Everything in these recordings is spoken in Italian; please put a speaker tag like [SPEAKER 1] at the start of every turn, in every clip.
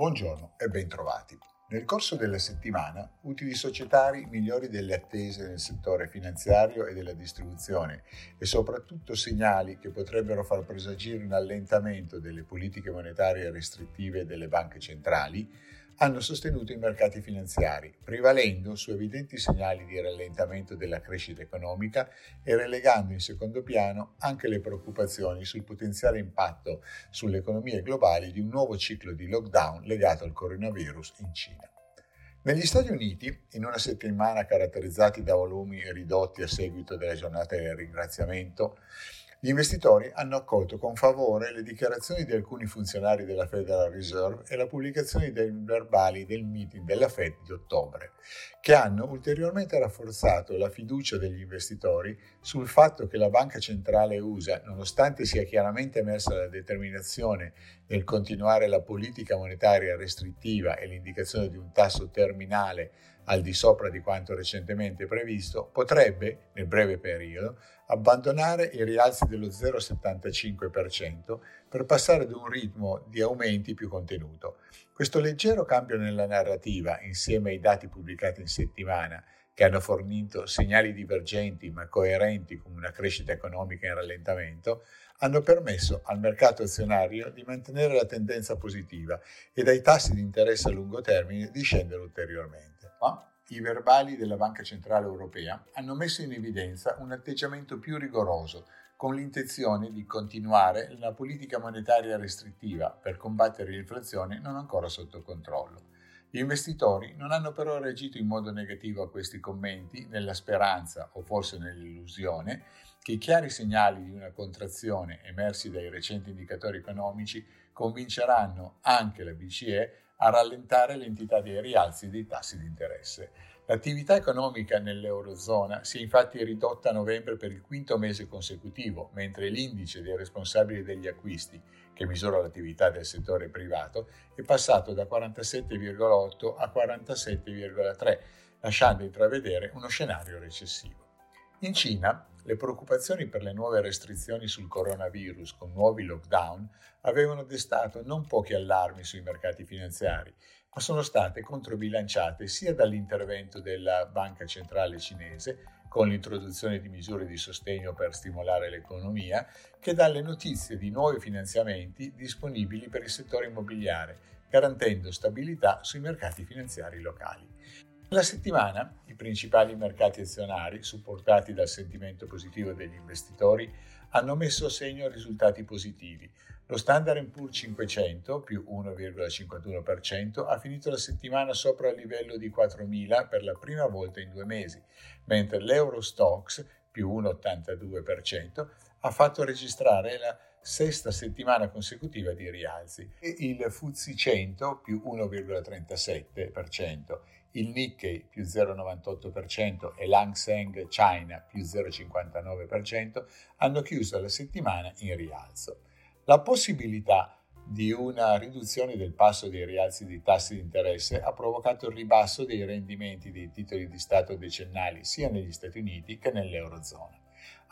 [SPEAKER 1] Buongiorno e bentrovati. Nel corso della settimana, utili societari migliori delle attese nel settore finanziario e della distribuzione e soprattutto segnali che potrebbero far presagire un allentamento delle politiche monetarie restrittive delle banche centrali hanno sostenuto i mercati finanziari, prevalendo su evidenti segnali di rallentamento della crescita economica e relegando in secondo piano anche le preoccupazioni sul potenziale impatto sulle economie globali di un nuovo ciclo di lockdown legato al coronavirus in Cina. Negli Stati Uniti, in una settimana caratterizzati da volumi ridotti a seguito della giornata del ringraziamento, gli investitori hanno accolto con favore le dichiarazioni di alcuni funzionari della Federal Reserve e la pubblicazione dei verbali del meeting della Fed di ottobre, che hanno ulteriormente rafforzato la fiducia degli investitori sul fatto che la Banca Centrale USA, nonostante sia chiaramente emersa la determinazione nel continuare la politica monetaria restrittiva e l'indicazione di un tasso terminale al di sopra di quanto recentemente previsto, potrebbe, nel breve periodo, abbandonare i rialzi dello 0,75% per passare ad un ritmo di aumenti più contenuto. Questo leggero cambio nella narrativa, insieme ai dati pubblicati in settimana, che hanno fornito segnali divergenti ma coerenti con una crescita economica in rallentamento, hanno permesso al mercato azionario di mantenere la tendenza positiva e dai tassi di interesse a lungo termine di scendere ulteriormente i verbali della Banca Centrale Europea hanno messo in evidenza un atteggiamento più rigoroso, con l'intenzione di continuare la politica monetaria restrittiva per combattere l'inflazione non ancora sotto controllo. Gli investitori non hanno però reagito in modo negativo a questi commenti, nella speranza o forse nell'illusione che i chiari segnali di una contrazione emersi dai recenti indicatori economici convinceranno anche la BCE a rallentare l'entità dei rialzi dei tassi di interesse. L'attività economica nell'Eurozona si è infatti ridotta a novembre per il quinto mese consecutivo, mentre l'indice dei responsabili degli acquisti, che misura l'attività del settore privato, è passato da 47,8 a 47,3, lasciando intravedere uno scenario recessivo. In Cina, le preoccupazioni per le nuove restrizioni sul coronavirus con nuovi lockdown avevano destato non pochi allarmi sui mercati finanziari, ma sono state controbilanciate sia dall'intervento della Banca Centrale Cinese con l'introduzione di misure di sostegno per stimolare l'economia, che dalle notizie di nuovi finanziamenti disponibili per il settore immobiliare, garantendo stabilità sui mercati finanziari locali. Nella settimana i principali mercati azionari, supportati dal sentimento positivo degli investitori, hanno messo a segno risultati positivi. Lo Standard Poor's 500, più 1,51%, ha finito la settimana sopra il livello di 4.000 per la prima volta in due mesi, mentre l'Eurostox, più 1,82%, ha fatto registrare la sesta settimana consecutiva di rialzi e il FTSE 100 più 1,37%, il Nikkei più 0,98% e l'Hang Seng China più 0,59% hanno chiuso la settimana in rialzo. La possibilità di una riduzione del passo dei rialzi dei tassi di interesse ha provocato il ribasso dei rendimenti dei titoli di Stato decennali sia negli Stati Uniti che nell'Eurozona.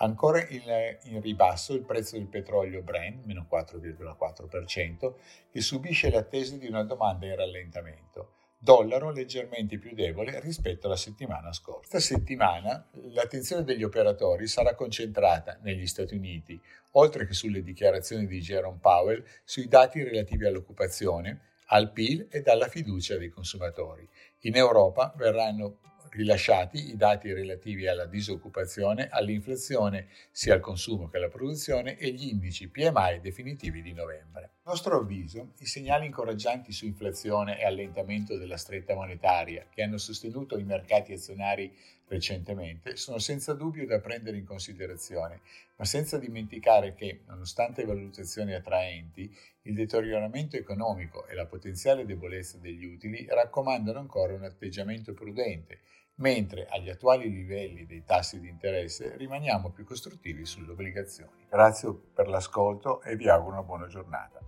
[SPEAKER 1] Ancora in ribasso il prezzo del petrolio Brent, meno 4,4%, che subisce le attese di una domanda in rallentamento dollaro leggermente più debole rispetto alla settimana scorsa. Questa settimana l'attenzione degli operatori sarà concentrata negli Stati Uniti, oltre che sulle dichiarazioni di Jerome Powell, sui dati relativi all'occupazione, al PIL e alla fiducia dei consumatori. In Europa verranno rilasciati i dati relativi alla disoccupazione, all'inflazione, sia al consumo che alla produzione e gli indici PMI definitivi di novembre. A nostro avviso, i segnali incoraggianti su inflazione e allentamento della stretta monetaria che hanno sostenuto i mercati azionari recentemente sono senza dubbio da prendere in considerazione, ma senza dimenticare che, nonostante valutazioni attraenti, il deterioramento economico e la potenziale debolezza degli utili raccomandano ancora un atteggiamento prudente mentre agli attuali livelli dei tassi di interesse rimaniamo più costruttivi sulle obbligazioni. Grazie per l'ascolto e vi auguro una buona giornata.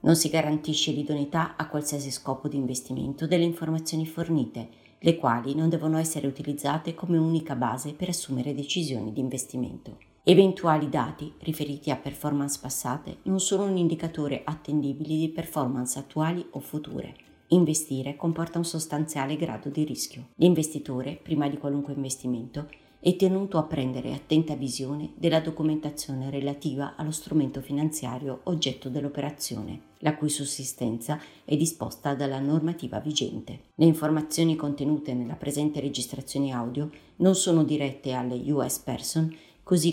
[SPEAKER 2] Non si garantisce l'idoneità a qualsiasi scopo di investimento delle informazioni fornite, le quali non devono essere utilizzate come unica base per assumere decisioni di investimento. Eventuali dati riferiti a performance passate non sono un indicatore attendibile di performance attuali o future. Investire comporta un sostanziale grado di rischio. L'investitore, prima di qualunque investimento, è tenuto a prendere attenta visione della documentazione relativa allo strumento finanziario oggetto dell'operazione, la cui sussistenza è disposta dalla normativa vigente. Le informazioni contenute nella presente registrazione audio non sono dirette alle US person, così